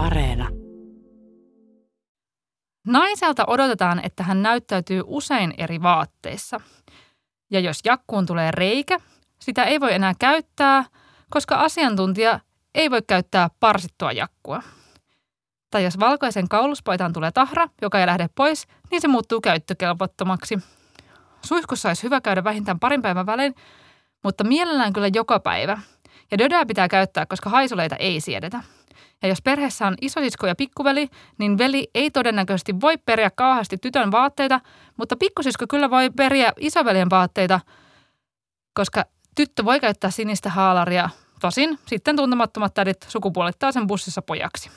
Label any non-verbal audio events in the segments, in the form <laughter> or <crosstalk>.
Areena. Naiselta odotetaan, että hän näyttäytyy usein eri vaatteissa. Ja jos jakkuun tulee reikä, sitä ei voi enää käyttää, koska asiantuntija ei voi käyttää parsittua jakkua. Tai jos valkoisen kauluspaitaan tulee tahra, joka ei lähde pois, niin se muuttuu käyttökelvottomaksi. Suihkussa olisi hyvä käydä vähintään parin päivän välein, mutta mielellään kyllä joka päivä. Ja dödää pitää käyttää, koska haisuleita ei siedetä. Ja jos perheessä on isosisko ja pikkuveli, niin veli ei todennäköisesti voi periä kauheasti tytön vaatteita, mutta pikkusisko kyllä voi periä isoveljen vaatteita, koska tyttö voi käyttää sinistä haalaria. Tosin sitten tuntemattomat tädit sukupuolittaa sen bussissa pojaksi.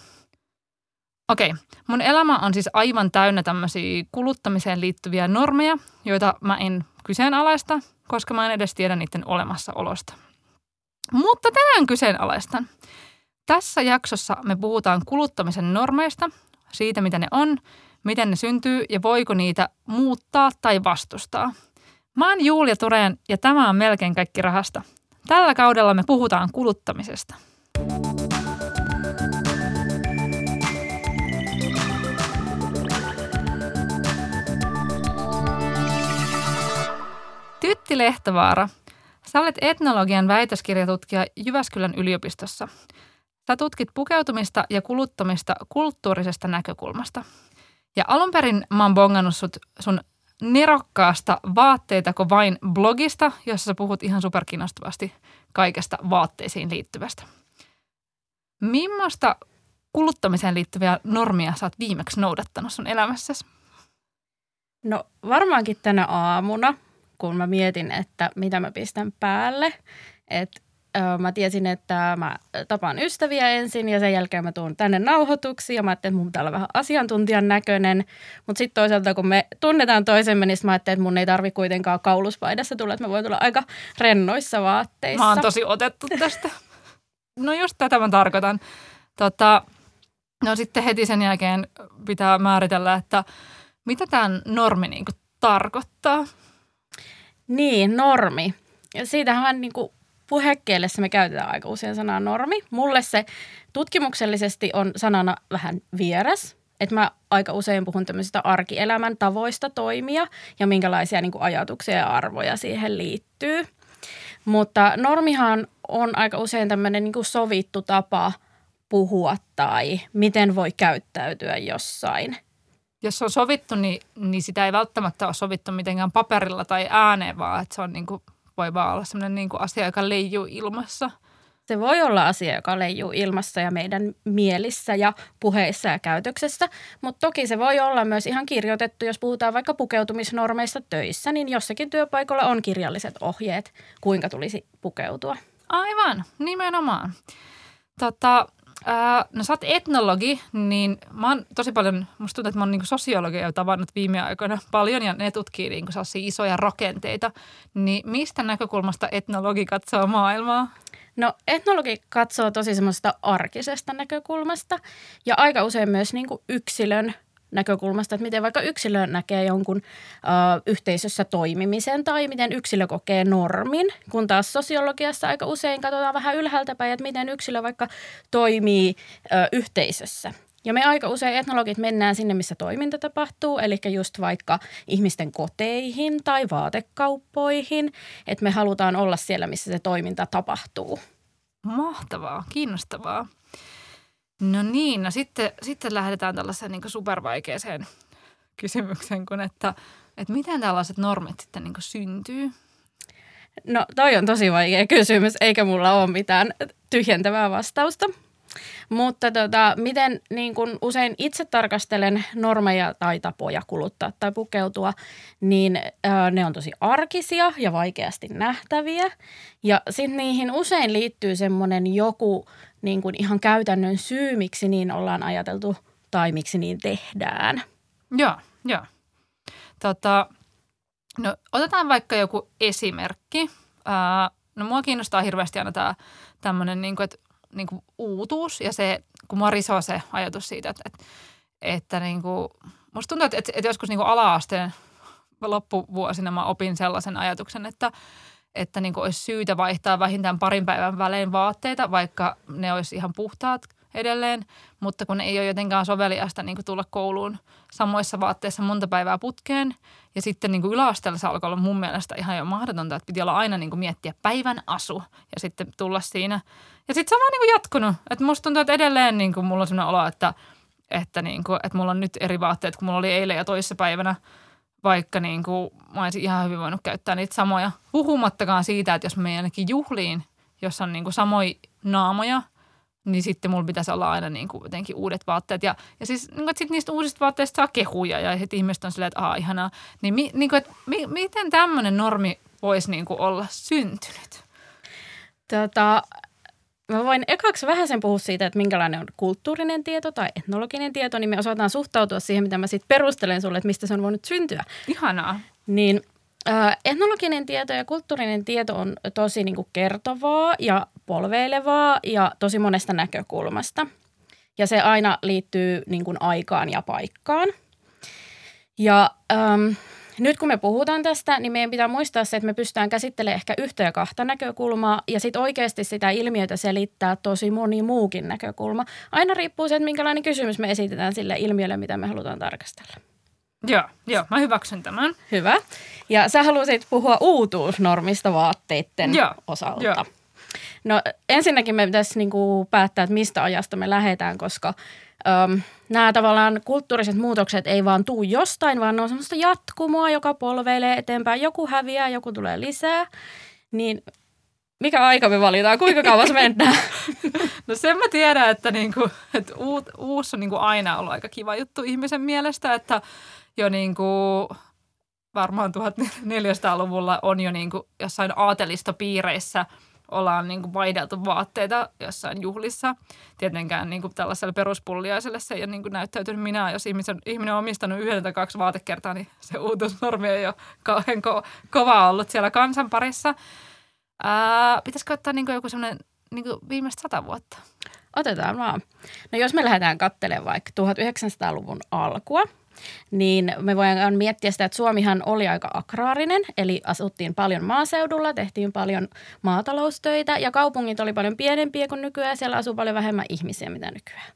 Okei, mun elämä on siis aivan täynnä tämmöisiä kuluttamiseen liittyviä normeja, joita mä en kyseenalaista, koska mä en edes tiedä niiden olemassaolosta. Mutta tänään kyseenalaistan. Tässä jaksossa me puhutaan kuluttamisen normeista, siitä mitä ne on, miten ne syntyy ja voiko niitä muuttaa tai vastustaa. Mä oon Julia Tureen ja tämä on Melkein kaikki rahasta. Tällä kaudella me puhutaan kuluttamisesta. Tytti Lehtovaara, sä olet etnologian väitöskirjatutkija Jyväskylän yliopistossa. Sä tutkit pukeutumista ja kuluttamista kulttuurisesta näkökulmasta. Ja alun perin mä oon bongannut sut sun nerokkaasta vaatteitako vain blogista, jossa sä puhut ihan superkinnostavasti kaikesta vaatteisiin liittyvästä. Mimmoista kuluttamiseen liittyviä normia sä oot viimeksi noudattanut sun elämässäsi? No varmaankin tänä aamuna, kun mä mietin, että mitä mä pistän päälle. Että mä tiesin, että mä tapaan ystäviä ensin ja sen jälkeen mä tuun tänne nauhoituksiin ja mä ajattelin, että mun pitää olla vähän asiantuntijan näköinen. Mutta sitten toisaalta, kun me tunnetaan toisemme, niin mä ajattelin, että mun ei tarvi kuitenkaan kauluspaidassa tulla, että mä voin tulla aika rennoissa vaatteissa. Mä oon tosi otettu tästä. No just tätä mä tarkoitan. Tota, no sitten heti sen jälkeen pitää määritellä, että mitä tämä normi niin tarkoittaa. Niin, normi. Ja siitähän niin kuin puhekielessä me käytetään aika usein sanaa normi. Mulle se tutkimuksellisesti on sanana vähän vieras. Että mä aika usein puhun tämmöisistä arkielämän tavoista toimia ja minkälaisia niin ajatuksia ja arvoja siihen liittyy. Mutta normihan on aika usein tämmöinen niin sovittu tapa puhua tai miten voi käyttäytyä jossain. Jos on sovittu, niin, niin sitä ei välttämättä ole sovittu mitenkään paperilla tai ääneen, vaan että se on niin kuin voi vaan olla sellainen niin kuin asia, joka leijuu ilmassa. Se voi olla asia, joka leijuu ilmassa ja meidän mielissä ja puheissa ja käytöksessä, mutta toki se voi olla myös ihan kirjoitettu, jos puhutaan vaikka pukeutumisnormeista töissä, niin jossakin työpaikalla on kirjalliset ohjeet, kuinka tulisi pukeutua. Aivan, nimenomaan. Tota, Äh, no sä oot etnologi, niin mä oon tosi paljon, musta tuntuu, että mä oon niinku sosiologia tavannut viime aikoina paljon ja ne tutkii niinku isoja rakenteita. Niin mistä näkökulmasta etnologi katsoo maailmaa? No etnologi katsoo tosi semmoista arkisesta näkökulmasta ja aika usein myös niin kuin yksilön näkökulmasta, että miten vaikka yksilö näkee jonkun ö, yhteisössä toimimisen tai miten yksilö kokee normin, kun taas sosiologiassa aika usein katsotaan vähän ylhäältä päin, että miten yksilö vaikka toimii ö, yhteisössä. Ja me aika usein etnologit mennään sinne, missä toiminta tapahtuu, eli just vaikka ihmisten koteihin tai vaatekauppoihin, että me halutaan olla siellä, missä se toiminta tapahtuu. Mahtavaa, kiinnostavaa. No niin, no sitten, sitten lähdetään tällaiseen niin supervaikeeseen kysymykseen, kun että, että miten tällaiset normit sitten niin syntyy? No toi on tosi vaikea kysymys, eikä mulla ole mitään tyhjentävää vastausta. Mutta tota, miten niin kun usein itse tarkastelen normeja tai tapoja kuluttaa tai pukeutua, niin ää, ne on tosi arkisia ja vaikeasti nähtäviä. Ja sitten niihin usein liittyy semmoinen joku niin kuin ihan käytännön syy, miksi niin ollaan ajateltu tai miksi niin tehdään. Joo, joo. Tota, no, otetaan vaikka joku esimerkki. Ää, no mua kiinnostaa hirveästi aina tämä tämmöinen niin kuin, että, niin kuin uutuus ja se, kun mua risoo se ajatus siitä, että, että, että niin kuin, musta tuntuu, että, että joskus niin kuin ala-asteen loppuvuosina mä opin sellaisen ajatuksen, että – että niin kuin olisi syytä vaihtaa vähintään parin päivän välein vaatteita, vaikka ne olisi ihan puhtaat. edelleen, mutta kun ei ole jotenkaan soveliasta niin kuin tulla kouluun samoissa vaatteissa monta päivää putkeen. Ja sitten niin kuin yläasteella se alkoi olla mun mielestä ihan jo mahdotonta, että piti olla aina niin kuin miettiä päivän asu ja sitten tulla siinä. Ja sitten se on vaan niin kuin jatkunut. Että musta tuntuu, että edelleen niin kuin mulla on sellainen olo, että, että, niin kuin, että mulla on nyt eri vaatteet kuin mulla oli eilen ja toisessa päivänä – vaikka niin kuin, mä olisin ihan hyvin voinut käyttää niitä samoja. Puhumattakaan siitä, että jos mä menen ainakin juhliin, jossa on niin kuin samoja naamoja, niin sitten mulla pitäisi olla aina niin kuin jotenkin uudet vaatteet. Ja, ja siis niin kuin, sit niistä uusista vaatteista saa kehuja ja sitten ihmiset on silleen, että aah ihanaa. Niin, mi, niin kuin, että mi, miten tämmöinen normi voisi niin kuin olla syntynyt? Tota, Mä voin ekaksi vähän sen puhua siitä, että minkälainen on kulttuurinen tieto tai etnologinen tieto, niin me osataan suhtautua siihen, mitä mä sitten perustelen sulle, että mistä se on voinut syntyä. Ihanaa. Niin äh, etnologinen tieto ja kulttuurinen tieto on tosi niin kuin kertovaa ja polveilevaa ja tosi monesta näkökulmasta. Ja se aina liittyy niin kuin aikaan ja paikkaan. Ja ähm, nyt kun me puhutaan tästä, niin meidän pitää muistaa se, että me pystytään käsittelemään ehkä yhtä ja kahta näkökulmaa ja sitten oikeasti sitä ilmiötä selittää tosi moni muukin näkökulma. Aina riippuu se, että minkälainen kysymys me esitetään sille ilmiölle, mitä me halutaan tarkastella. Joo, joo, mä hyväksyn tämän. Hyvä. Ja sä haluaisit puhua uutuusnormista vaatteiden joo, osalta. Joo. No ensinnäkin me pitäisi niinku päättää, että mistä ajasta me lähdetään, koska Öm, nämä tavallaan kulttuuriset muutokset ei vaan tuu jostain, vaan ne on semmoista jatkumoa, joka polveilee eteenpäin. Joku häviää, joku tulee lisää. Niin mikä aika me valitaan? Kuinka kauas mennään? <laughs> No sen mä tiedän, että, niinku, että uut, uusi on niinku aina ollut aika kiva juttu ihmisen mielestä, että jo niinku, varmaan 1400-luvulla on jo niinku jossain aatelistopiireissä – ollaan niin kuin vaihdeltu vaatteita jossain juhlissa. Tietenkään niin kuin tällaiselle peruspulliaiselle se ei ole niin kuin näyttäytynyt minä. Jos ihmisen, ihminen on omistanut yhden tai kaksi vaatekertaa, niin se uutuusnormi ei ole kauhean ko- kova ollut siellä kansan parissa. Ää, pitäisikö ottaa niin kuin joku semmoinen niin viimeistä sata vuotta? Otetaan vaan. No jos me lähdetään katselemaan vaikka 1900-luvun alkua – niin me voidaan miettiä sitä, että Suomihan oli aika agraarinen, eli asuttiin paljon maaseudulla, tehtiin paljon maataloustöitä ja kaupungit oli paljon pienempiä kuin nykyään, siellä asuu paljon vähemmän ihmisiä mitä nykyään.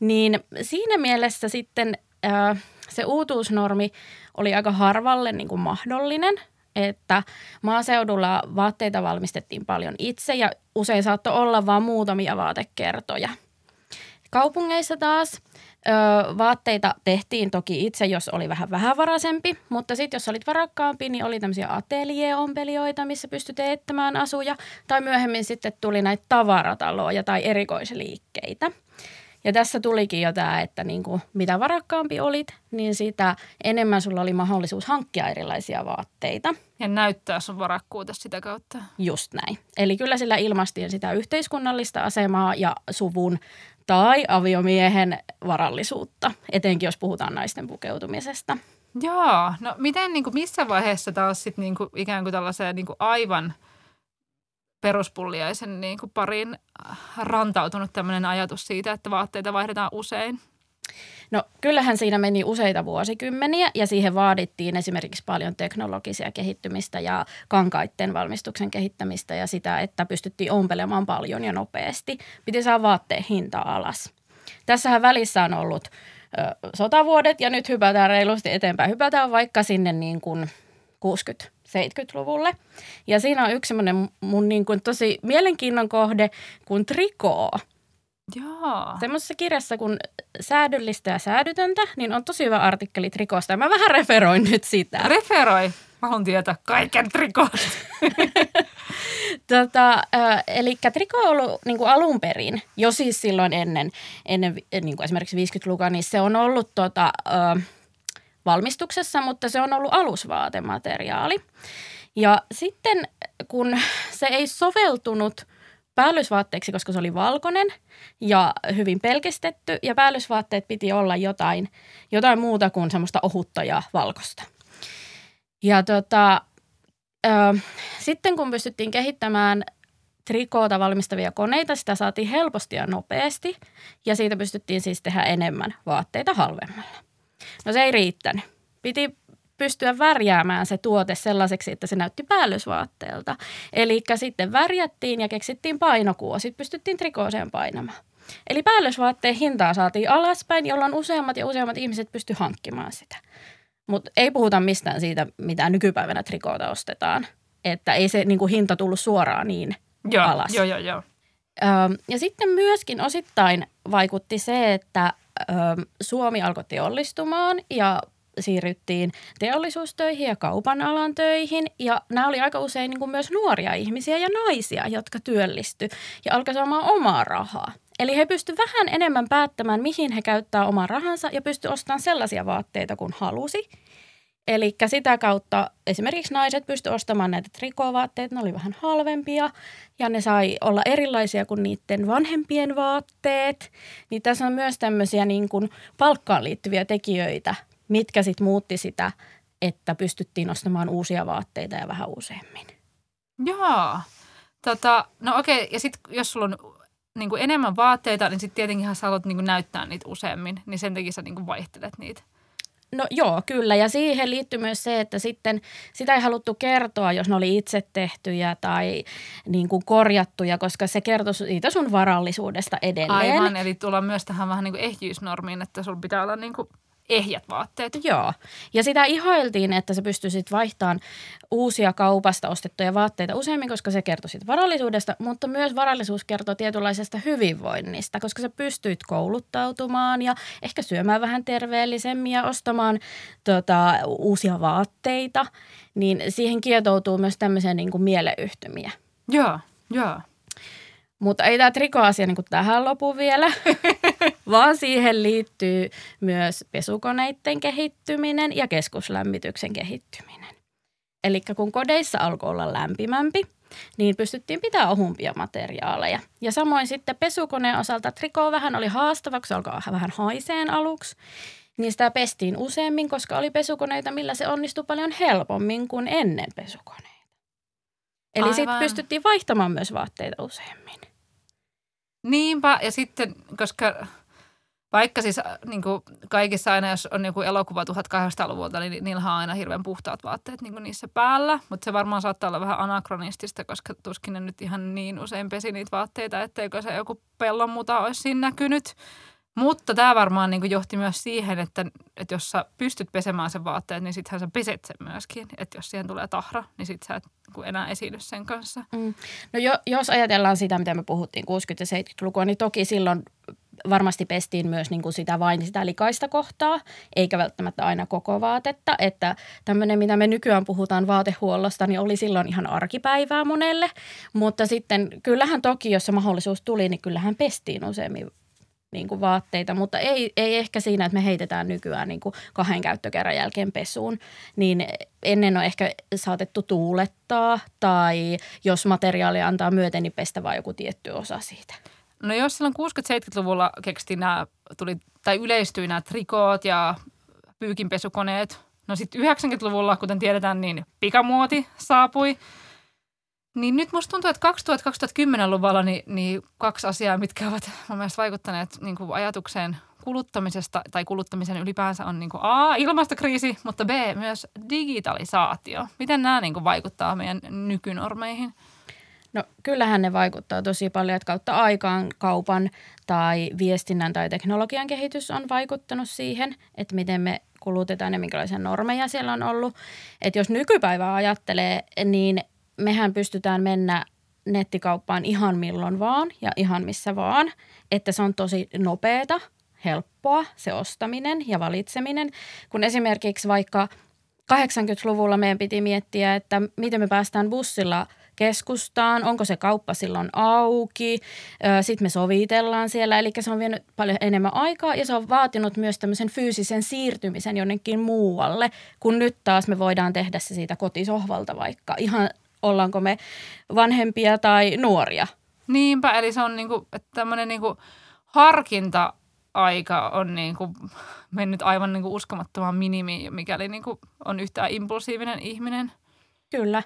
Niin siinä mielessä sitten äh, se uutuusnormi oli aika harvalle niin kuin mahdollinen, että maaseudulla vaatteita valmistettiin paljon itse ja usein saattoi olla vain muutamia vaatekertoja. Kaupungeissa taas – Öö, vaatteita tehtiin toki itse, jos oli vähän vähävaraisempi, mutta sitten jos olit varakkaampi, niin oli tämmöisiä ateljeeompelijoita, missä pystyi teettämään asuja. Tai myöhemmin sitten tuli näitä tavarataloja tai erikoisliikkeitä. Ja tässä tulikin jo tämä, että niin kuin mitä varakkaampi olit, niin sitä enemmän sulla oli mahdollisuus hankkia erilaisia vaatteita. Ja näyttää sun varakkuutta sitä kautta. Just näin. Eli kyllä sillä ilmastiin sitä yhteiskunnallista asemaa ja suvun tai aviomiehen varallisuutta, etenkin jos puhutaan naisten pukeutumisesta. Joo, no miten niin kuin missä vaiheessa taas sit niin kuin ikään kuin tällaiseen niin kuin aivan peruspulliaisen niin kuin pariin rantautunut tämmöinen ajatus siitä, että vaatteita vaihdetaan usein? No kyllähän siinä meni useita vuosikymmeniä ja siihen vaadittiin esimerkiksi paljon teknologisia kehittymistä ja kankaitten valmistuksen kehittämistä ja sitä, että pystyttiin ompelemaan paljon ja nopeasti. Piti saada vaatteen hinta alas. Tässähän välissä on ollut ö, sotavuodet ja nyt hypätään reilusti eteenpäin. Hypätään vaikka sinne niin kuin 60-70-luvulle. Ja siinä on yksi semmoinen mun niin kuin tosi mielenkiinnon kohde kuin trikoo – Joo. Semmoisessa kirjassa kun säädyllistä ja säädytöntä, niin on tosi hyvä artikkeli trikosta. Ja mä vähän referoin nyt sitä. Referoi. Mä haluan tietää kaiken trikosta. <laughs> tota, äh, eli triko on ollut niin kuin alun perin, jo siis silloin ennen, ennen niin kuin esimerkiksi 50-lukua, niin se on ollut tota, äh, valmistuksessa, mutta se on ollut alusvaatemateriaali. Ja sitten kun se ei soveltunut – päällysvaatteeksi, koska se oli valkoinen ja hyvin pelkistetty. Ja päällysvaatteet piti olla jotain, jotain muuta kuin semmoista ohutta ja valkoista. Ja tota, ö, sitten kun pystyttiin kehittämään trikoota valmistavia koneita, sitä saatiin helposti ja nopeasti. Ja siitä pystyttiin siis tehdä enemmän vaatteita halvemmalla. No se ei riittänyt. Piti pystyä värjäämään se tuote sellaiseksi, että se näytti päällysvaatteelta. Eli sitten värjättiin ja keksittiin painokuo, sitten pystyttiin trikooseen painamaan. Eli päällysvaatteen hintaa saatiin alaspäin, jolloin useammat ja useammat ihmiset pysty hankkimaan sitä. Mutta ei puhuta mistään siitä, mitä nykypäivänä trikoota ostetaan. Että ei se niin kuin, hinta tullut suoraan niin joo, alas. Joo, joo, joo. Ja sitten myöskin osittain vaikutti se, että Suomi alkoi teollistumaan ja siirryttiin teollisuustöihin ja kaupan alan töihin. Ja nämä oli aika usein niin kuin myös nuoria ihmisiä ja naisia, jotka työllisty ja alkoi saamaan omaa rahaa. Eli he pystyivät vähän enemmän päättämään, mihin he käyttää oman rahansa ja pystyivät ostamaan sellaisia vaatteita kuin halusi. Eli sitä kautta esimerkiksi naiset pystyivät ostamaan näitä trikovaatteita, ne oli vähän halvempia ja ne sai olla erilaisia kuin niiden vanhempien vaatteet. Niin tässä on myös tämmöisiä niin kuin palkkaan liittyviä tekijöitä, mitkä sitten muutti sitä, että pystyttiin ostamaan uusia vaatteita ja vähän useammin. Joo. Tota, no okei, ja sitten jos sulla on niin enemmän vaatteita, niin sitten tietenkin sä haluat niin näyttää niitä useammin, niin sen takia sä niin kuin vaihtelet niitä. No joo, kyllä. Ja siihen liittyy myös se, että sitten sitä ei haluttu kertoa, jos ne oli itse tehtyjä tai niin kuin korjattuja, koska se kertoi siitä sun varallisuudesta edelleen. Aivan, eli tullaan myös tähän vähän niin kuin ehjyysnormiin, että sulla pitää olla niin kuin ehjät vaatteet. Joo. Ja sitä ihailtiin, että sä pystyisit vaihtamaan uusia kaupasta ostettuja vaatteita useammin, koska se kertoi siitä varallisuudesta, mutta myös varallisuus kertoo tietynlaisesta hyvinvoinnista, koska sä pystyit kouluttautumaan ja ehkä syömään vähän terveellisemmin ja ostamaan tota, uusia vaatteita, niin siihen kietoutuu myös tämmöisiä niin kuin mieleyhtymiä. Joo, joo. Mutta ei tämä trikoasia niin tähän lopu vielä, <laughs> vaan siihen liittyy myös pesukoneiden kehittyminen ja keskuslämmityksen kehittyminen. Eli kun kodeissa alkoi olla lämpimämpi, niin pystyttiin pitämään ohumpia materiaaleja. Ja samoin sitten pesukoneen osalta trikoo vähän oli haastava, se alkoi vähän haiseen aluksi. Niin sitä pestiin useammin, koska oli pesukoneita, millä se onnistui paljon helpommin kuin ennen pesukoneita. Eli sitten pystyttiin vaihtamaan myös vaatteita useammin. Niinpä, ja sitten, koska vaikka siis äh, niin kuin kaikissa aina, jos on joku elokuva 1800-luvulta, niin niillä on aina hirveän puhtaat vaatteet niin kuin niissä päällä. Mutta se varmaan saattaa olla vähän anakronistista, koska tuskin ne nyt ihan niin usein pesi niitä vaatteita, etteikö se joku pellonmuta olisi siinä näkynyt. Mutta tämä varmaan niin johti myös siihen, että, että jos sä pystyt pesemään sen vaatteet, niin sittenhän sä peset sen myöskin. Että jos siihen tulee tahra, niin sit sä et niin enää esiinny sen kanssa. Mm. No jo, jos ajatellaan sitä, mitä me puhuttiin 60- ja 70-lukua, niin toki silloin varmasti pestiin myös niin kuin sitä vain sitä likaista kohtaa, eikä välttämättä aina koko vaatetta. Että tämmöinen, mitä me nykyään puhutaan vaatehuollosta, niin oli silloin ihan arkipäivää monelle. Mutta sitten kyllähän toki, jos se mahdollisuus tuli, niin kyllähän pestiin useammin niin kuin vaatteita, mutta ei, ei ehkä siinä, että me heitetään nykyään niin kuin kahden käyttökerran jälkeen pesuun. Niin ennen on ehkä saatettu tuulettaa tai jos materiaali antaa myöten, niin pestä vain joku tietty osa siitä. No jos silloin 60-70-luvulla keksittiin nämä, tuli, tai yleistyi nämä trikoot ja pyykinpesukoneet. No sitten 90-luvulla, kuten tiedetään, niin pikamuoti saapui – niin nyt musta tuntuu, että 2000-2010-luvulla niin, niin kaksi asiaa, mitkä ovat mun mielestä vaikuttaneet niin kuin ajatukseen kuluttamisesta tai kuluttamisen ylipäänsä on niin kuin A, ilmastokriisi, mutta B, myös digitalisaatio. Miten nämä niin kuin vaikuttaa meidän nykynormeihin? No kyllähän ne vaikuttaa tosi paljon, että kautta aikaan kaupan tai viestinnän tai teknologian kehitys on vaikuttanut siihen, että miten me kulutetaan ja minkälaisia normeja siellä on ollut. Että jos nykypäivää ajattelee, niin mehän pystytään mennä nettikauppaan ihan milloin vaan ja ihan missä vaan, että se on tosi nopeata, helppoa se ostaminen ja valitseminen, kun esimerkiksi vaikka 80-luvulla meidän piti miettiä, että miten me päästään bussilla keskustaan, onko se kauppa silloin auki, sitten me sovitellaan siellä, eli se on vienyt paljon enemmän aikaa ja se on vaatinut myös tämmöisen fyysisen siirtymisen jonnekin muualle, kun nyt taas me voidaan tehdä se siitä kotisohvalta vaikka ihan ollaanko me vanhempia tai nuoria. Niinpä, eli se on niinku, tämmöinen niinku harkinta aika on niin kuin <laughs> mennyt aivan niin kuin uskomattomaan minimiin, mikäli niin kuin on yhtään impulsiivinen ihminen. Kyllä.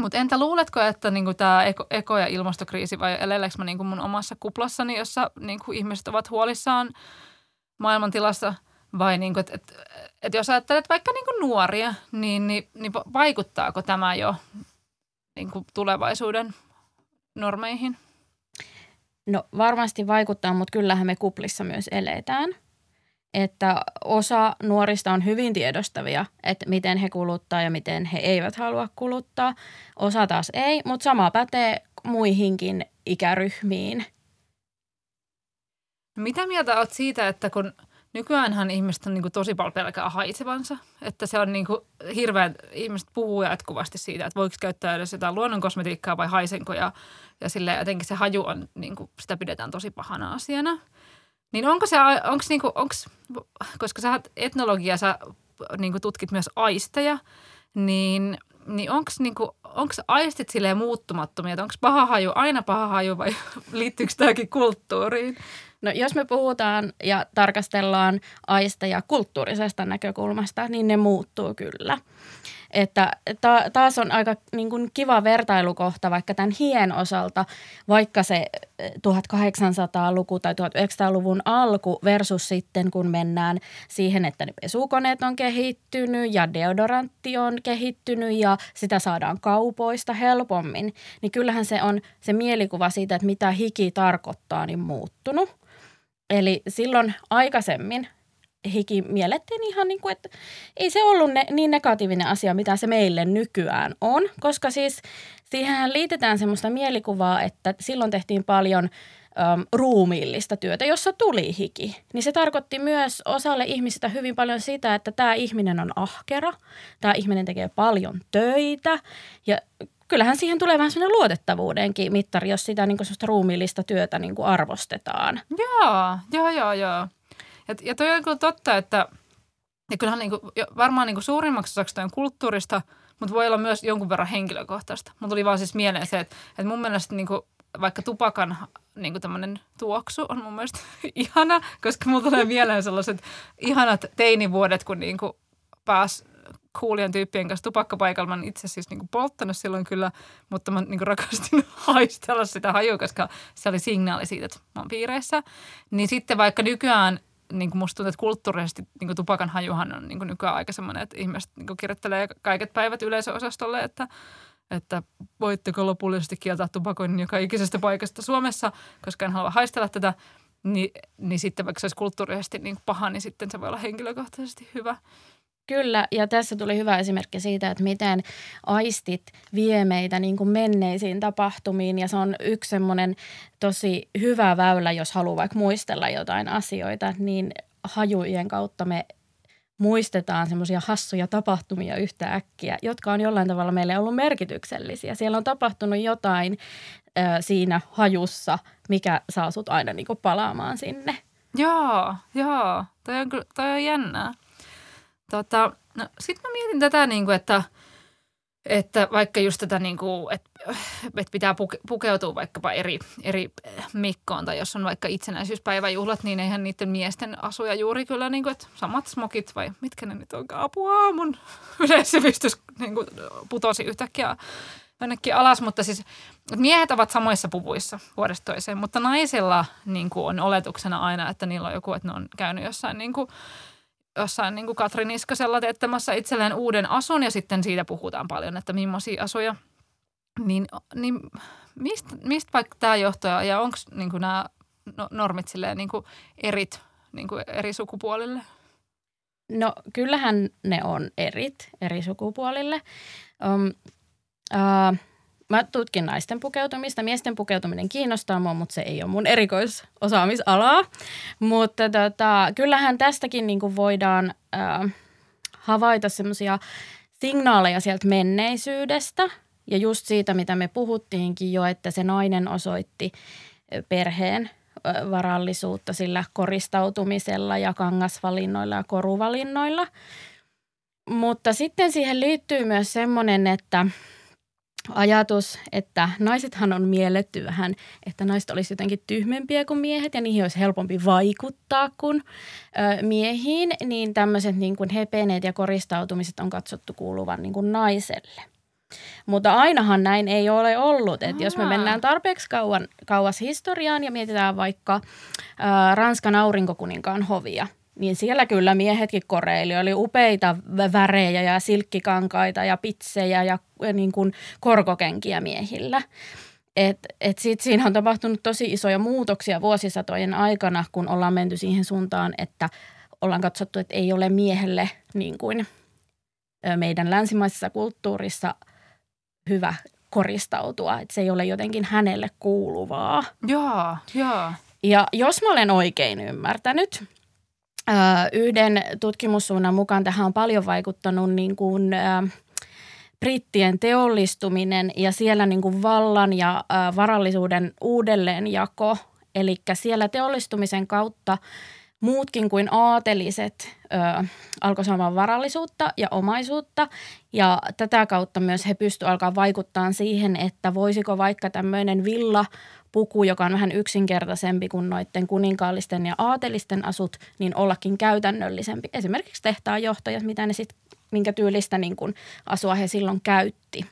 Mutta entä luuletko, että niin kuin tämä eko, eko- ja ilmastokriisi vai eleleekö mä niin kuin mun omassa kuplassani, jossa niin kuin ihmiset ovat huolissaan maailmantilassa – vai niin kuin, että, että, että jos ajattelet vaikka niin kuin nuoria, niin, niin, niin vaikuttaako tämä jo niin kuin tulevaisuuden normeihin? No varmasti vaikuttaa, mutta kyllähän me kuplissa myös eletään. Että osa nuorista on hyvin tiedostavia, että miten he kuluttaa ja miten he eivät halua kuluttaa. Osa taas ei, mutta sama pätee muihinkin ikäryhmiin. Mitä mieltä olet siitä, että kun nykyäänhän ihmiset on niin kuin tosi paljon pelkää haisevansa, että se on niin kuin hirveän, ihmiset puhuu jatkuvasti siitä, että voiko käyttää edes jotain luonnonkosmetiikkaa vai haisenko ja, ja sille jotenkin se haju on, niin kuin, sitä pidetään tosi pahana asiana. Niin onko se, onko niin kuin, onko, koska sä etnologia, sä niin kuin tutkit myös aisteja, niin, niin onko niinku, onks aistit silleen muuttumattomia? Onko paha haju aina paha haju vai <laughs> liittyykö tämäkin kulttuuriin? No jos me puhutaan ja tarkastellaan aisteja kulttuurisesta näkökulmasta, niin ne muuttuu kyllä. Että ta- taas on aika niin kuin kiva vertailukohta vaikka tämän hien osalta, vaikka se 1800-luku tai 1900-luvun alku versus sitten kun mennään siihen, että ne pesukoneet on kehittynyt ja deodorantti on kehittynyt ja sitä saadaan kaupoista helpommin, niin kyllähän se on se mielikuva siitä, että mitä hiki tarkoittaa, niin muuttunut. Eli silloin aikaisemmin hiki miellettiin ihan niin kuin, että ei se ollut ne, niin negatiivinen asia, mitä se meille nykyään on. Koska siis siihen liitetään semmoista mielikuvaa, että silloin tehtiin paljon äm, ruumiillista työtä, jossa tuli hiki. Niin se tarkoitti myös osalle ihmisistä hyvin paljon sitä, että tämä ihminen on ahkera, tämä ihminen tekee paljon töitä ja kyllähän siihen tulee vähän semmoinen luotettavuudenkin mittari, jos sitä niin kuin ruumiillista työtä niin kuin arvostetaan. Joo, joo, joo, joo. Ja, ja toi on kyllä totta, että ja kyllähän niin kuin, varmaan niin kuin suurimmaksi osaksi on kulttuurista, mutta voi olla myös jonkun verran henkilökohtaista. Mun tuli vaan siis mieleen se, että, että mun mielestä niin kuin, vaikka tupakan niin kuin tuoksu on mun mielestä <laughs> ihana, koska mulla tulee mieleen sellaiset ihanat teinivuodet, kun niin kuin pääsi kuulijan tyyppien kanssa tupakkapaikalla. Mä itse siis niin kuin polttanut silloin kyllä, mutta mä niin kuin rakastin <laughs> haistella sitä hajua, koska se oli signaali siitä, että mä oon piireissä. Niin sitten vaikka nykyään niin kuin musta tuntuu, että kulttuurisesti niin kuin tupakan hajuhan on niin kuin nykyään aika semmoinen, että ihmiset niin kuin kirjoittelee kaiket päivät yleisöosastolle, että, että voitteko lopullisesti kieltää tupakoinnin joka ikisestä paikasta Suomessa, koska en halua haistella tätä, niin, niin sitten vaikka se olisi kulttuurisesti niin paha, niin sitten se voi olla henkilökohtaisesti hyvä. Kyllä, ja tässä tuli hyvä esimerkki siitä, että miten aistit vie meitä niin kuin menneisiin tapahtumiin. Ja se on yksi semmoinen tosi hyvä väylä, jos haluaa vaikka muistella jotain asioita, niin hajujen kautta me muistetaan semmoisia hassuja tapahtumia yhtä äkkiä, jotka on jollain tavalla meille ollut merkityksellisiä. Siellä on tapahtunut jotain ö, siinä hajussa, mikä saa sut aina niin kuin palaamaan sinne. Joo, joo. Toi on, toi on jännää. Tota, no, Sitten mä mietin tätä, niin kuin, että, että vaikka just tätä, niin kuin, että, että pitää puke, pukeutua vaikkapa eri, eri mikkoon tai jos on vaikka itsenäisyyspäiväjuhlat, niin eihän niiden miesten asuja juuri kyllä niin kuin, että samat smokit vai mitkä ne nyt onkaan. Apua mun <laughs> yleissivistys niin kuin, putosi yhtäkkiä jonnekin alas, mutta siis miehet ovat samoissa puvuissa vuodesta toiseen, mutta naisilla niin kuin on oletuksena aina, että niillä on joku, että ne on käynyt jossain niin kuin, jossain niin kuin Katri Niskasella teettämässä itselleen uuden asun ja sitten siitä puhutaan paljon, että millaisia asuja. Niin, niin mistä, mistä vaikka tämä johtuu ja onko niin nämä no, normit silleen niin kuin erit niin kuin eri sukupuolille? No kyllähän ne on erit eri sukupuolille. Um, uh, Mä tutkin naisten pukeutumista. Miesten pukeutuminen kiinnostaa mua, mutta se ei ole mun erikoisosaamisalaa. Mutta tota, kyllähän tästäkin niin voidaan äh, havaita semmoisia signaaleja sieltä menneisyydestä. Ja just siitä, mitä me puhuttiinkin jo, että se nainen osoitti perheen varallisuutta sillä koristautumisella ja kangasvalinnoilla ja koruvalinnoilla. Mutta sitten siihen liittyy myös semmoinen, että – ajatus, että naisethan on mielletty vähän, että naiset olisi jotenkin tyhmempiä kuin miehet ja niihin olisi helpompi vaikuttaa kuin ö, miehiin, niin tämmöiset niin kuin hepeneet ja koristautumiset on katsottu kuuluvan niin kuin naiselle. Mutta ainahan näin ei ole ollut. Että jos me mennään tarpeeksi kauan, kauas historiaan ja mietitään vaikka ä, Ranskan aurinkokuninkaan hovia – niin siellä kyllä miehetkin koreili. Oli upeita värejä ja silkkikankaita ja pitsejä ja niin kuin korkokenkiä miehillä. et, et sit siinä on tapahtunut tosi isoja muutoksia vuosisatojen aikana, kun ollaan menty siihen suuntaan, että ollaan katsottu, että ei ole miehelle niin kuin meidän länsimaisessa kulttuurissa hyvä koristautua, että se ei ole jotenkin hänelle kuuluvaa. Joo, joo. Ja jos mä olen oikein ymmärtänyt, yhden tutkimussuunnan mukaan tähän on paljon vaikuttanut niin kuin, brittien teollistuminen ja siellä niin kuin vallan ja varallisuuden uudelleenjako. Eli siellä teollistumisen kautta muutkin kuin aateliset alkoi saamaan varallisuutta ja omaisuutta. Ja tätä kautta myös he pystyivät alkaa vaikuttaa siihen, että voisiko vaikka tämmöinen villa puku, joka on vähän yksinkertaisempi kuin noiden kuninkaallisten ja aatelisten asut, niin ollakin käytännöllisempi. Esimerkiksi tehtaanjohtajat, mitä ne sit, minkä tyylistä niin kuin asua he silloin käytti.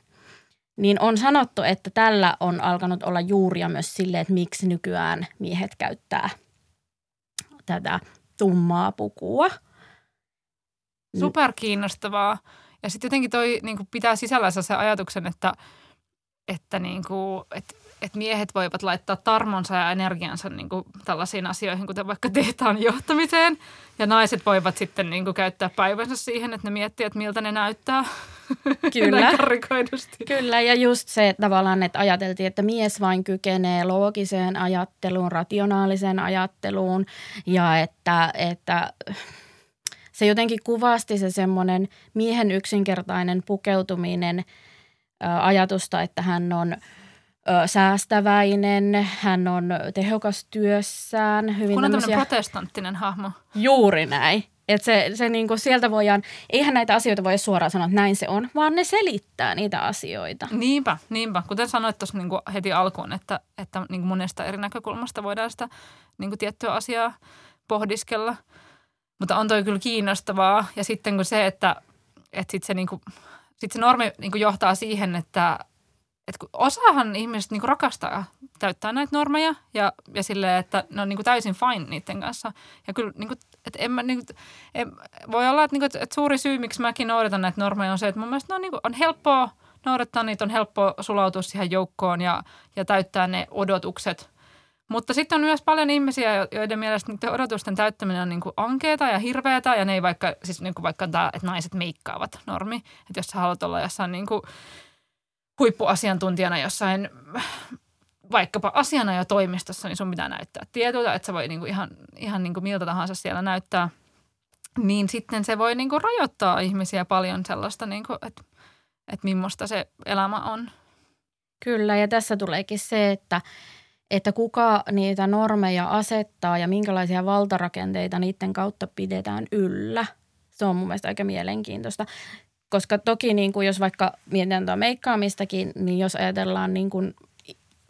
Niin on sanottu, että tällä on alkanut olla juuria myös sille, että miksi nykyään miehet käyttää tätä tummaa pukua. Super kiinnostavaa. Ja sitten jotenkin toi niin pitää sisällänsä se ajatuksen, että, että, niin kuin, että että miehet voivat laittaa tarmonsa ja energiansa niin kuin tällaisiin asioihin, kuten vaikka tehtaan johtamiseen. Ja naiset voivat sitten niin kuin käyttää päivänsä siihen, että ne miettii, että miltä ne näyttää. <laughs> Kyllä. Kyllä, ja just se tavallaan, että ajateltiin, että mies vain kykenee loogiseen ajatteluun, rationaaliseen ajatteluun ja että, että se jotenkin kuvasti se semmoinen miehen yksinkertainen pukeutuminen ajatusta, että hän on – säästäväinen, hän on tehokas työssään. Hyvin Kun on tämmöisiä... protestanttinen hahmo. Juuri näin. Että se, se niinku sieltä voidaan, eihän näitä asioita voi suoraan sanoa, että näin se on, vaan ne selittää niitä asioita. Niinpä, niinpä. Kuten sanoit tuossa niinku heti alkuun, että, että niinku monesta eri näkökulmasta voidaan sitä niinku tiettyä asiaa pohdiskella. Mutta on toi kyllä kiinnostavaa. Ja sitten kun se, että, että sit se, niinku, sit se normi niinku johtaa siihen, että että kun osahan ihmiset niinku rakastaa täyttää näitä normeja ja, ja silleen, että ne on niinku täysin fine niiden kanssa. Ja kyllä niinku, että en mä, niinku, en, voi olla, että, niinku, että suuri syy, miksi mäkin noudatan näitä normeja on se, että mun mielestä ne on, niinku, on helppoa noudattaa niitä, on helppo sulautua siihen joukkoon ja, ja täyttää ne odotukset. Mutta sitten on myös paljon ihmisiä, joiden mielestä niiden odotusten täyttäminen on niinku ankeeta ja hirveätä ja ne ei vaikka, siis niinku vaikka tämä, että naiset meikkaavat normi. Että jos sä haluat olla jossain niinku, huippuasiantuntijana jossain vaikkapa asianajotoimistossa, niin sun pitää näyttää tietoja, että se voi niinku ihan, ihan niinku miltä tahansa siellä näyttää. Niin sitten se voi niinku rajoittaa ihmisiä paljon sellaista, niinku, että, että millaista se elämä on. Kyllä, ja tässä tuleekin se, että, että kuka niitä normeja asettaa ja minkälaisia valtarakenteita niiden kautta pidetään yllä. Se on mun mielestä aika mielenkiintoista. Koska toki niin kuin jos vaikka mietitään tuo meikkaamistakin, niin jos ajatellaan niin kuin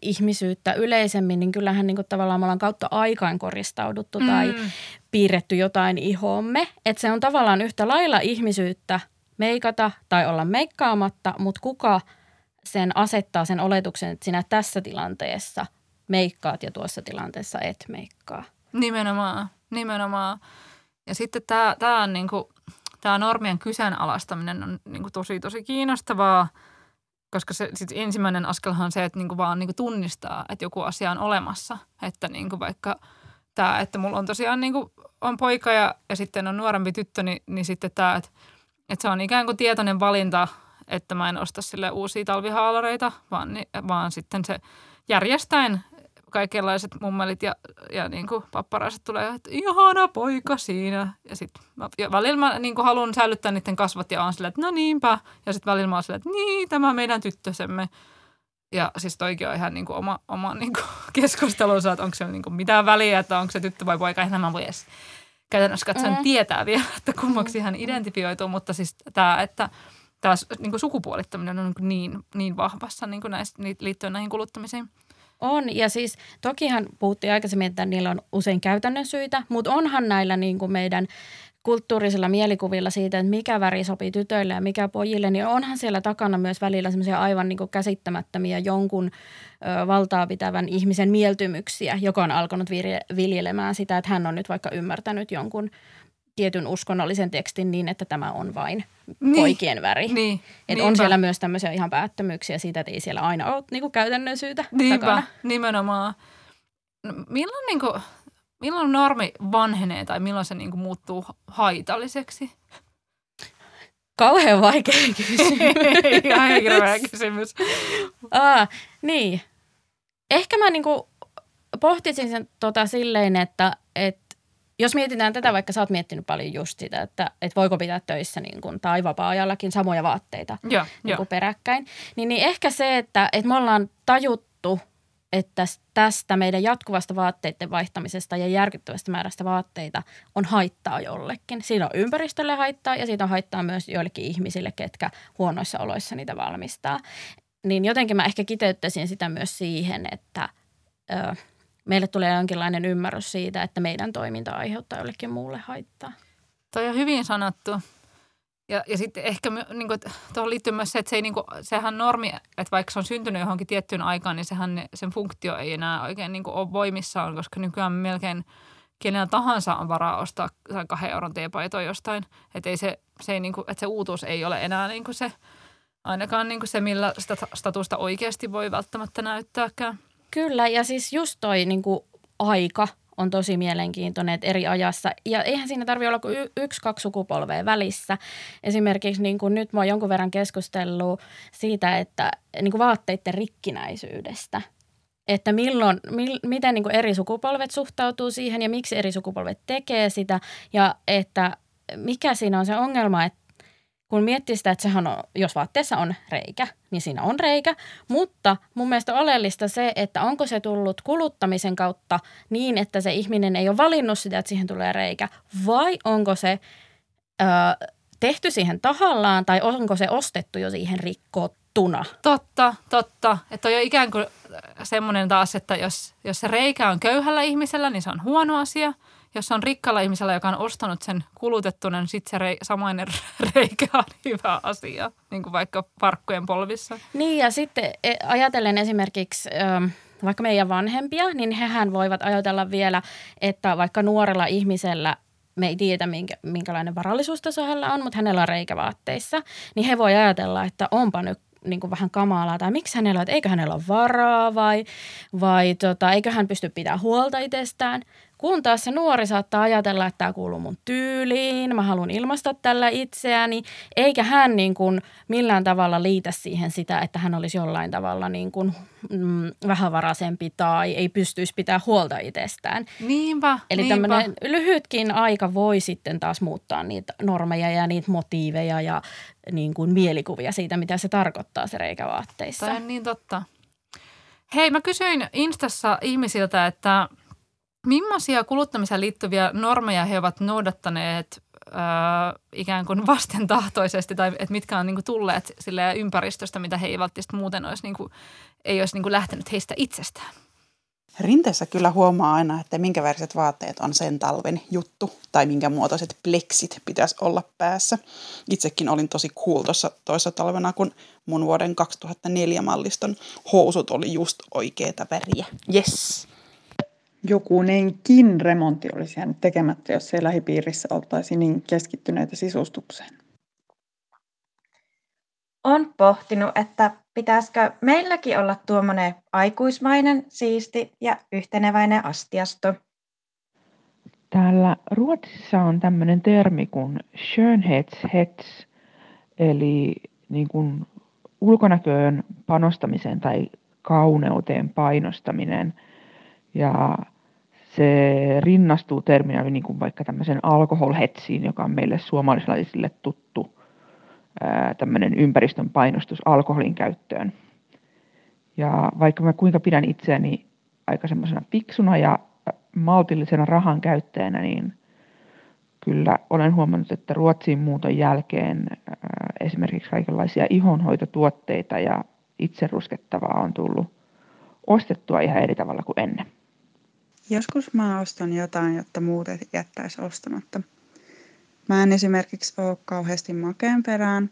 ihmisyyttä yleisemmin, niin kyllähän niin kuin tavallaan me ollaan kautta aikaan koristauduttu mm. tai piirretty jotain ihomme. Että se on tavallaan yhtä lailla ihmisyyttä meikata tai olla meikkaamatta, mutta kuka sen asettaa sen oletuksen, että sinä tässä tilanteessa meikkaat ja tuossa tilanteessa et meikkaa. Nimenomaan, nimenomaan. Ja sitten tämä, on niin kuin tämä normien kyseenalaistaminen on niin kuin tosi, tosi kiinnostavaa, koska se sit ensimmäinen askelhan on se, että niin kuin vaan niin kuin tunnistaa, että joku asia on olemassa. Että niin kuin vaikka tämä, että mulla on tosiaan niin kuin, on poika ja, ja sitten on nuorempi tyttö, niin, niin sitten tämä, että, että se on ikään kuin tietoinen valinta, että mä en osta sille uusia talvihaalareita, vaan, vaan sitten se järjestäen kaikenlaiset mummelit ja, ja niin kuin papparaiset tulee, että ihana poika siinä. Ja sitten välillä mä niin kuin haluan säilyttää niiden kasvat ja on silleen, että no niinpä. Ja sitten välillä mä oon silleen, että niin, tämä meidän tyttösemme. Ja siis toikin on ihan niin kuin oma, oma niin kuin <laughs> keskustelunsa, että onko se niin kuin mitään väliä, että onko se tyttö vai poika. Eihän mä voi edes käytännössä katsoen mm. tietää vielä, <laughs> että kummaksi hän identifioituu. Mutta siis tämä, että tämä niin sukupuolittaminen on niin, niin, niin vahvassa niin kuin näistä, liittyen näihin kuluttamisiin. On, ja siis tokihan puhuttiin aikaisemmin, että niillä on usein käytännön syitä, mutta onhan näillä niin kuin meidän kulttuurisilla mielikuvilla siitä, että mikä väri sopii tytöille ja mikä pojille, niin onhan siellä takana myös välillä semmoisia aivan niin kuin käsittämättömiä jonkun ö, valtaa pitävän ihmisen mieltymyksiä, joka on alkanut viljelemään sitä, että hän on nyt vaikka ymmärtänyt jonkun tietyn uskonnollisen tekstin niin, että tämä on vain niin. poikien väri. Niin. Et on siellä myös tämmöisiä ihan päättömyyksiä siitä, että ei siellä aina ole niinku käytännön syytä Niinpä, takana. nimenomaan. No, milloin, niinku, milloin normi vanhenee tai milloin se niinku muuttuu haitalliseksi? Kauhean vaikea kysymys. <laughs> Ihan hirveä kysymys. Aa, niin. Ehkä mä niinku pohtisin sen tota silleen, että et jos mietitään tätä, vaikka sä oot miettinyt paljon just sitä, että, että voiko pitää töissä niin kuin, tai vapaa-ajallakin samoja vaatteita Joo, niin kuin peräkkäin, niin, niin ehkä se, että, että me ollaan tajuttu, että tästä meidän jatkuvasta vaatteiden vaihtamisesta ja järkyttävästä määrästä vaatteita on haittaa jollekin. Siinä on ympäristölle haittaa ja siitä on haittaa myös joillekin ihmisille, ketkä huonoissa oloissa niitä valmistaa. Niin jotenkin mä ehkä kiteyttäisin sitä myös siihen, että meille tulee jonkinlainen ymmärrys siitä, että meidän toiminta aiheuttaa jollekin muulle haittaa. Toi on hyvin sanottu. Ja, ja sitten ehkä niin kuin, tuohon liittyy myös se, että se ei, niin kuin, sehän normi, että vaikka se on syntynyt johonkin tiettyyn aikaan, niin sehän, sen funktio ei enää oikein niin kuin, ole voimissaan, koska nykyään melkein kenellä tahansa on varaa ostaa kahden euron teepaitoa jostain. Että, se, se ei, niin kuin, että se uutuus ei ole enää niin kuin se, ainakaan niin kuin se, millä sitä statusta oikeasti voi välttämättä näyttääkään. Kyllä, ja siis just toi niin kuin aika on tosi mielenkiintoinen, että eri ajassa. Ja eihän siinä tarvitse olla kuin y- yksi, kaksi sukupolvea välissä. Esimerkiksi niin kuin nyt mä oon jonkun verran keskustellut siitä, että niin kuin vaatteiden rikkinäisyydestä. Että milloin, mil, miten niin eri sukupolvet suhtautuu siihen ja miksi eri sukupolvet tekee sitä. Ja että mikä siinä on se ongelma, että kun miettii sitä, että sehän on, jos vaatteessa on reikä, niin siinä on reikä. Mutta mun mielestä oleellista se, että onko se tullut kuluttamisen kautta niin, että se ihminen ei ole valinnut sitä, että siihen tulee reikä. Vai onko se ö, tehty siihen tahallaan tai onko se ostettu jo siihen rikkottuna? Totta, totta. Että on jo ikään kuin semmoinen taas, että jos, jos se reikä on köyhällä ihmisellä, niin se on huono asia – jos on rikkalla ihmisellä, joka on ostanut sen kulutettuna, niin sitten se rei, samainen <laughs> reikä on hyvä asia, niin kuin vaikka parkkojen polvissa. Niin ja sitten e, ajatellen esimerkiksi vaikka meidän vanhempia, niin hehän voivat ajatella vielä, että vaikka nuorella ihmisellä me ei tiedä, minkä, minkälainen varallisuustaso hänellä on, mutta hänellä on reikävaatteissa, niin he voi ajatella, että onpa nyt niin kuin vähän kamalaa tai miksi hänellä on, että eikö hänellä ole varaa vai, vai tota, eikö hän pysty pitämään huolta itsestään. Kun taas se nuori saattaa ajatella, että tämä kuuluu mun tyyliin, mä haluan ilmaista tällä itseäni, eikä hän niin kuin millään tavalla liitä siihen sitä, että hän olisi jollain tavalla niin kuin, mm, vähävaraisempi tai ei pystyisi pitää huolta itsestään. Niinpä, Eli niinpä. tämmöinen lyhytkin aika voi sitten taas muuttaa niitä normeja ja niitä motiiveja ja niin kuin mielikuvia siitä, mitä se tarkoittaa se reikävaatteissa. Tämä on niin totta. Hei, mä kysyin Instassa ihmisiltä, että – Millaisia kuluttamiseen liittyviä normeja he ovat noudattaneet äh, ikään kuin vastentahtoisesti tai että mitkä on niin kuin, tulleet sille ympäristöstä, mitä he ei välttämättä muuten olisi, niin kuin, ei olisi niin kuin, lähtenyt heistä itsestään? Rinteessä kyllä huomaa aina, että minkä väriset vaatteet on sen talven juttu tai minkä muotoiset pleksit pitäisi olla päässä. Itsekin olin tosi cool tuossa toissa talvena, kun mun vuoden 2004 malliston housut oli just oikeita väriä. Yes! Jokunenkin remontti olisi jäänyt tekemättä, jos ei lähipiirissä oltaisi niin keskittyneitä sisustukseen. On pohtinut, että pitäisikö meilläkin olla tuommoinen aikuismainen, siisti ja yhteneväinen astiasto. Täällä Ruotsissa on tämmöinen termi kuin skönhetshets, eli niin kuin ulkonäköön panostamisen tai kauneuteen painostaminen. Ja se rinnastuu terminä niin kuin vaikka tämmöisen alkoholhetsiin, joka on meille suomalaisille tuttu tämmöinen ympäristön painostus alkoholin käyttöön. Ja vaikka mä kuinka pidän itseäni aika semmoisena fiksuna ja maltillisena rahan käyttäjänä, niin kyllä olen huomannut, että Ruotsiin muuton jälkeen esimerkiksi kaikenlaisia ihonhoitotuotteita ja itseruskettavaa on tullut ostettua ihan eri tavalla kuin ennen. Joskus mä ostan jotain, jotta muut jättäisi ostamatta. Mä en esimerkiksi ole kauheasti makeen perään,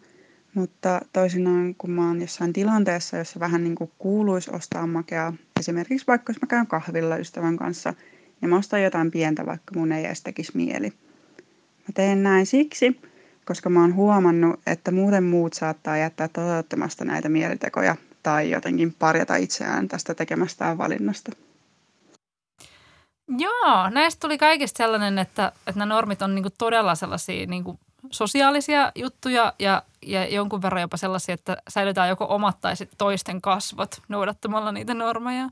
mutta toisinaan kun mä oon jossain tilanteessa, jossa vähän niin kuin kuuluisi ostaa makea, esimerkiksi vaikka jos mä käyn kahvilla ystävän kanssa, niin mä ostan jotain pientä, vaikka mun ei edes tekisi mieli. Mä teen näin siksi, koska mä oon huomannut, että muuten muut saattaa jättää toteuttamasta näitä mielitekoja tai jotenkin parjata itseään tästä tekemästään valinnasta. Joo, näistä tuli kaikista sellainen, että, että nämä normit on niinku todella sellaisia niinku sosiaalisia juttuja ja, ja jonkun verran jopa sellaisia, että säilytään joko omat tai toisten kasvot noudattamalla niitä normeja.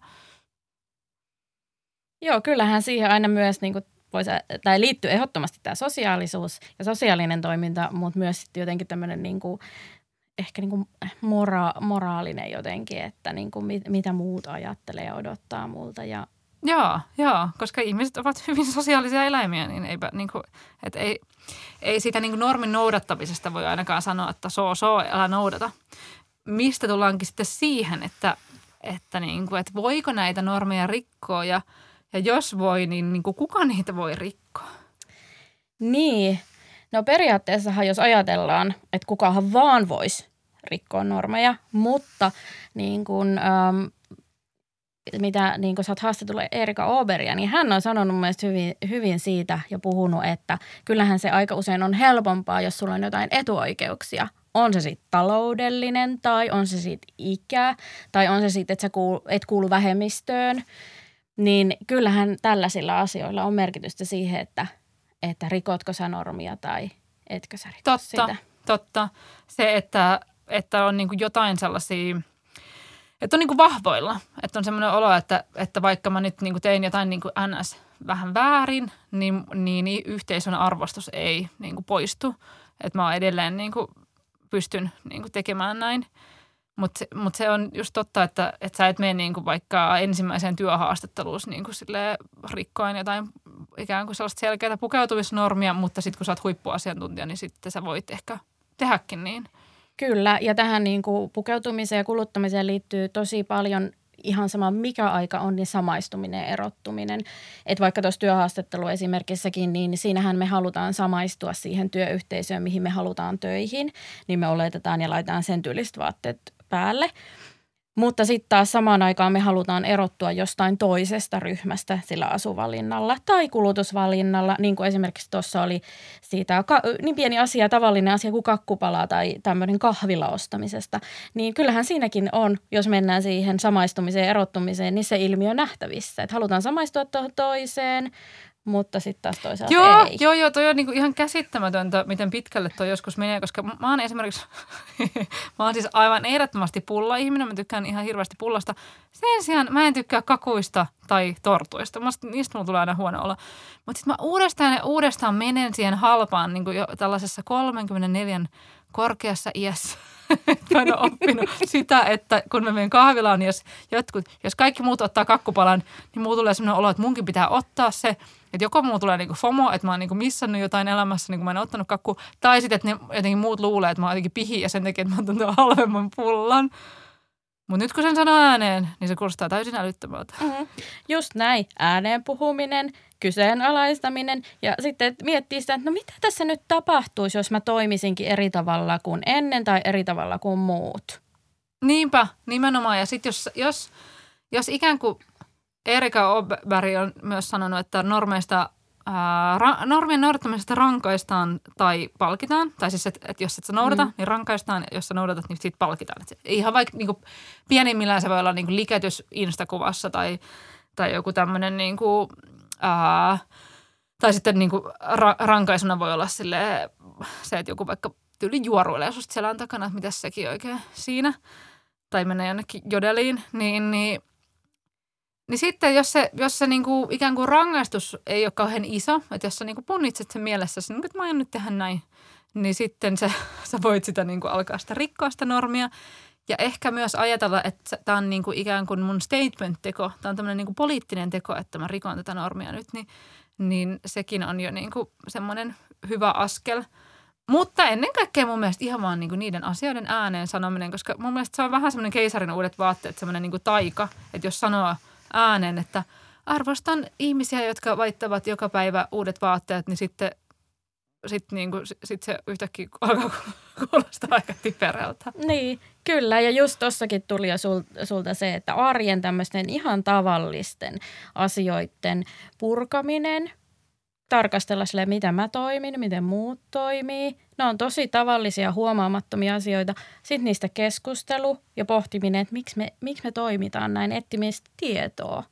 Joo, kyllähän siihen aina myös niin kuin voisi, tai liittyy ehdottomasti tämä sosiaalisuus ja sosiaalinen toiminta, mutta myös sitten jotenkin tämmöinen niin kuin, ehkä niin kuin mora, moraalinen jotenkin, että niin kuin mit, mitä muut ajattelee ja odottaa multa ja Joo, joo, koska ihmiset ovat <laughs> hyvin sosiaalisia eläimiä, niin eipä niin kuin, et ei, ei siitä niin kuin normin noudattamisesta voi ainakaan sanoa, että soo soo, älä noudata. Mistä tullaankin sitten siihen, että, että, niin kuin, että voiko näitä normeja rikkoa ja, ja jos voi, niin, niin kuin kuka niitä voi rikkoa? Niin, no periaatteessahan jos ajatellaan, että kukahan vaan voisi rikkoa normeja, mutta niin kuin, ähm, mitä niin kun sä oot haastatellut Erika Oberia, niin hän on sanonut mielestäni hyvin, hyvin siitä ja puhunut, että kyllähän se aika usein on helpompaa, jos sulla on jotain etuoikeuksia. On se sitten taloudellinen tai on se sitten ikä tai on se sitten, että sä kuul, et kuulu vähemmistöön. Niin kyllähän tällaisilla asioilla on merkitystä siihen, että, että rikotko sä normia tai etkö sä rikot totta, sitä. Totta, Se, että, että on niin jotain sellaisia – että on niin vahvoilla. Että on semmoinen olo, että, että vaikka mä nyt niin kuin tein jotain niin kuin NS vähän väärin, niin, niin, yhteisön arvostus ei niin kuin poistu. Että mä edelleen niin kuin pystyn niin kuin tekemään näin. Mutta mut se on just totta, että, että sä et mene niin kuin vaikka ensimmäiseen työhaastatteluun niin kuin rikkoen jotain ikään kuin sellaista selkeää pukeutumisnormia, mutta sitten kun sä oot huippuasiantuntija, niin sitten sä voit ehkä tehdäkin niin – Kyllä, ja tähän niin kuin pukeutumiseen ja kuluttamiseen liittyy tosi paljon ihan sama mikä aika on, niin samaistuminen ja erottuminen. Että vaikka tuossa työhaastattelu esimerkissäkin, niin siinähän me halutaan samaistua siihen työyhteisöön, mihin me halutaan töihin, niin me oletetaan ja laitetaan sen tyylistä vaatteet päälle – mutta sitten taas samaan aikaan me halutaan erottua jostain toisesta ryhmästä sillä asuvalinnalla tai kulutusvalinnalla, niin kuin esimerkiksi tuossa oli siitä niin pieni asia, tavallinen asia kuin kakkupala tai tämmöinen kahvila ostamisesta. Niin kyllähän siinäkin on, jos mennään siihen samaistumiseen erottumiseen, niin se ilmiö nähtävissä. Että halutaan samaistua tuohon toiseen, mutta sitten taas toisaalta joo, ei. Joo, joo, toi on niinku ihan käsittämätöntä, miten pitkälle toi joskus menee, koska mä oon esimerkiksi, <laughs> mä oon siis aivan ehdottomasti pulla-ihminen, mä tykkään ihan hirveästi pullasta. Sen sijaan mä en tykkää kakuista tai tortuista, mä, niistä mulla tulee aina huono olla. Mutta sitten mä uudestaan ja uudestaan menen siihen halpaan niin jo tällaisessa 34 korkeassa iässä. Mä en ole oppinut sitä, että kun mä menen kahvilaan, niin jos, jotkut, jos kaikki muut ottaa kakkupalan, niin muu tulee sellainen olo, että munkin pitää ottaa se – että joko mulla tulee niinku FOMO, että mä oon niinku missannut jotain elämässä, niin kun mä en ottanut kakku, tai sitten, että ne jotenkin muut luulee, että mä oon jotenkin pihi ja sen takia, että mä oon tuon halvemman pullan. Mutta nyt kun sen sanoo ääneen, niin se kuulostaa täysin älyttömältä. Mm-hmm. Just näin. Ääneen puhuminen, kyseenalaistaminen ja sitten miettii sitä, että no mitä tässä nyt tapahtuisi, jos mä toimisinkin eri tavalla kuin ennen tai eri tavalla kuin muut. Niinpä, nimenomaan. Ja sitten jos, jos, jos ikään kuin Erika Oberg on myös sanonut, että normeista Ää, ra- normien noudattamisesta rankaistaan tai palkitaan. Tai siis, että et jos et sä noudata, mm. niin rankaistaan. Jos sä noudatat, niin siitä palkitaan. Et ihan vaikka niinku, pienimmillään se voi olla niinku, liketys Instakuvassa tai, tai joku tämmöinen niinku, tai sitten niinku, ra- rankaisuna voi olla sille, se, että joku vaikka tyyli juoruilee susta selän takana, että mitä sekin oikein siinä. Tai menee jonnekin jodeliin, niin, niin niin sitten jos se, jos se niinku, ikään kuin rangaistus ei ole kauhean iso, että jos sä niinku punnitset sen mielessä, niin että mä aion nyt tehdä näin, niin sitten se, <laughs> sä voit sitä niinku alkaa sitä rikkoa sitä normia. Ja ehkä myös ajatella, että tämä on niinku ikään kuin mun statement-teko, tämä on tämmöinen niinku poliittinen teko, että mä rikon tätä normia nyt, niin, niin sekin on jo niinku semmoinen hyvä askel. Mutta ennen kaikkea mun mielestä ihan vaan niinku niiden asioiden ääneen sanominen, koska mun mielestä se on vähän semmoinen keisarin uudet vaatteet, semmoinen niinku taika, että jos sanoo – äänen, että arvostan ihmisiä, jotka vaittavat joka päivä uudet vaatteet, niin sitten sit niinku, sit se yhtäkkiä alkaa kuulostaa aika typerältä. Niin, kyllä. Ja just tossakin tuli jo sul, sulta se, että arjen tämmöisten ihan tavallisten asioiden purkaminen, tarkastella sille, miten mä toimin, miten muut toimii. Ne on tosi tavallisia huomaamattomia asioita. Sitten niistä keskustelu ja pohtiminen, että miksi me, miksi me toimitaan näin, etsimistä tietoa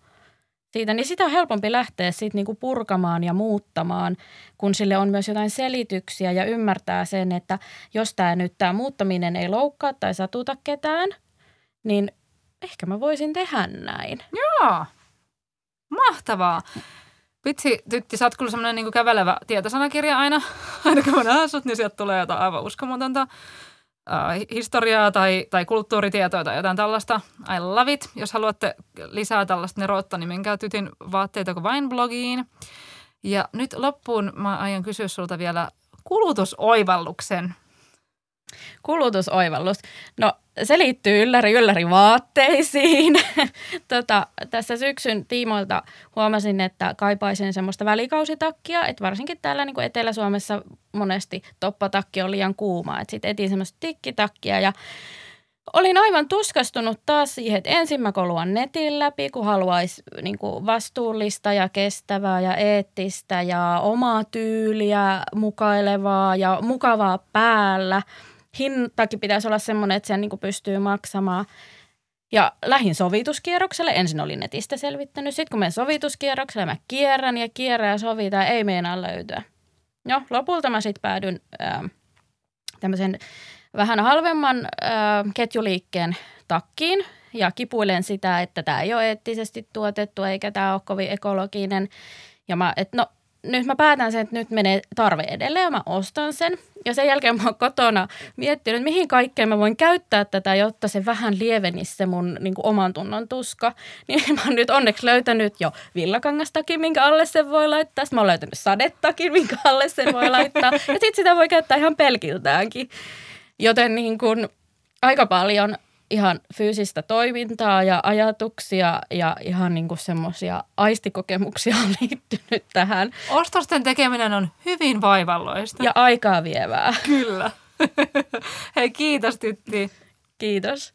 siitä, niin sitä on helpompi lähteä sitten niinku purkamaan ja muuttamaan, kun sille on myös jotain selityksiä ja ymmärtää sen, että jos tämä nyt tämä muuttaminen ei loukkaa tai satuta ketään, niin ehkä mä voisin tehdä näin. Joo, mahtavaa. Vitsi, tytti, sä oot kyllä semmoinen niin kävelevä tietosanakirja aina. <laughs> Aina kun mä näen sut, niin sieltä tulee jotain aivan uskomatonta äh, historiaa tai, tai kulttuuritietoa tai jotain tällaista. I love it. Jos haluatte lisää tällaista neroutta, niin menkää tytin vaatteita kuin vain blogiin. Ja nyt loppuun mä aion kysyä sulta vielä kulutusoivalluksen. Kulutusoivallus. No se liittyy ylläri ylläri vaatteisiin. <laughs> tota, tässä syksyn tiimoilta huomasin, että kaipaisin semmoista välikausitakkia, että varsinkin täällä niin kuin Etelä-Suomessa monesti toppatakki on liian kuuma. Että sitten etin semmoista tikkitakkia ja olin aivan tuskastunut taas siihen, että ensin mä koluan netin läpi, kun haluaisi niin kuin vastuullista ja kestävää ja eettistä ja omaa tyyliä mukailevaa ja mukavaa päällä – hintakin pitäisi olla semmoinen, että sen niin pystyy maksamaan. Ja lähin sovituskierrokselle. Ensin olin netistä selvittänyt. Sitten kun menen sovituskierrokselle, mä kierrän ja kierrän ja sovitaan. Ei meinaa löytyä. No, lopulta mä sitten päädyn tämmöisen vähän halvemman äh, ketjuliikkeen takkiin ja kipuilen sitä, että tämä ei ole eettisesti tuotettu eikä tämä ole kovin ekologinen. Ja mä, että no nyt mä päätän sen, että nyt menee tarve edelleen ja mä ostan sen. Ja sen jälkeen mä oon kotona miettinyt, mihin kaikkeen mä voin käyttää tätä, jotta se vähän lievenisi se mun niin kuin, oman tunnon tuska. <laughs> Niin mä oon nyt onneksi löytänyt jo villakangastakin, minkä alle se voi laittaa. Sitten mä oon löytänyt sadettakin, minkä alle se voi laittaa. Ja sitten sitä voi käyttää ihan pelkiltäänkin. Joten niin kuin, aika paljon ihan fyysistä toimintaa ja ajatuksia ja ihan niin kuin semmoisia aistikokemuksia on <laughs> liittynyt tähän. Ostosten tekeminen on hyvin vaivalloista. Ja aikaa vievää. Kyllä. <laughs> Hei kiitos Tytti. Kiitos.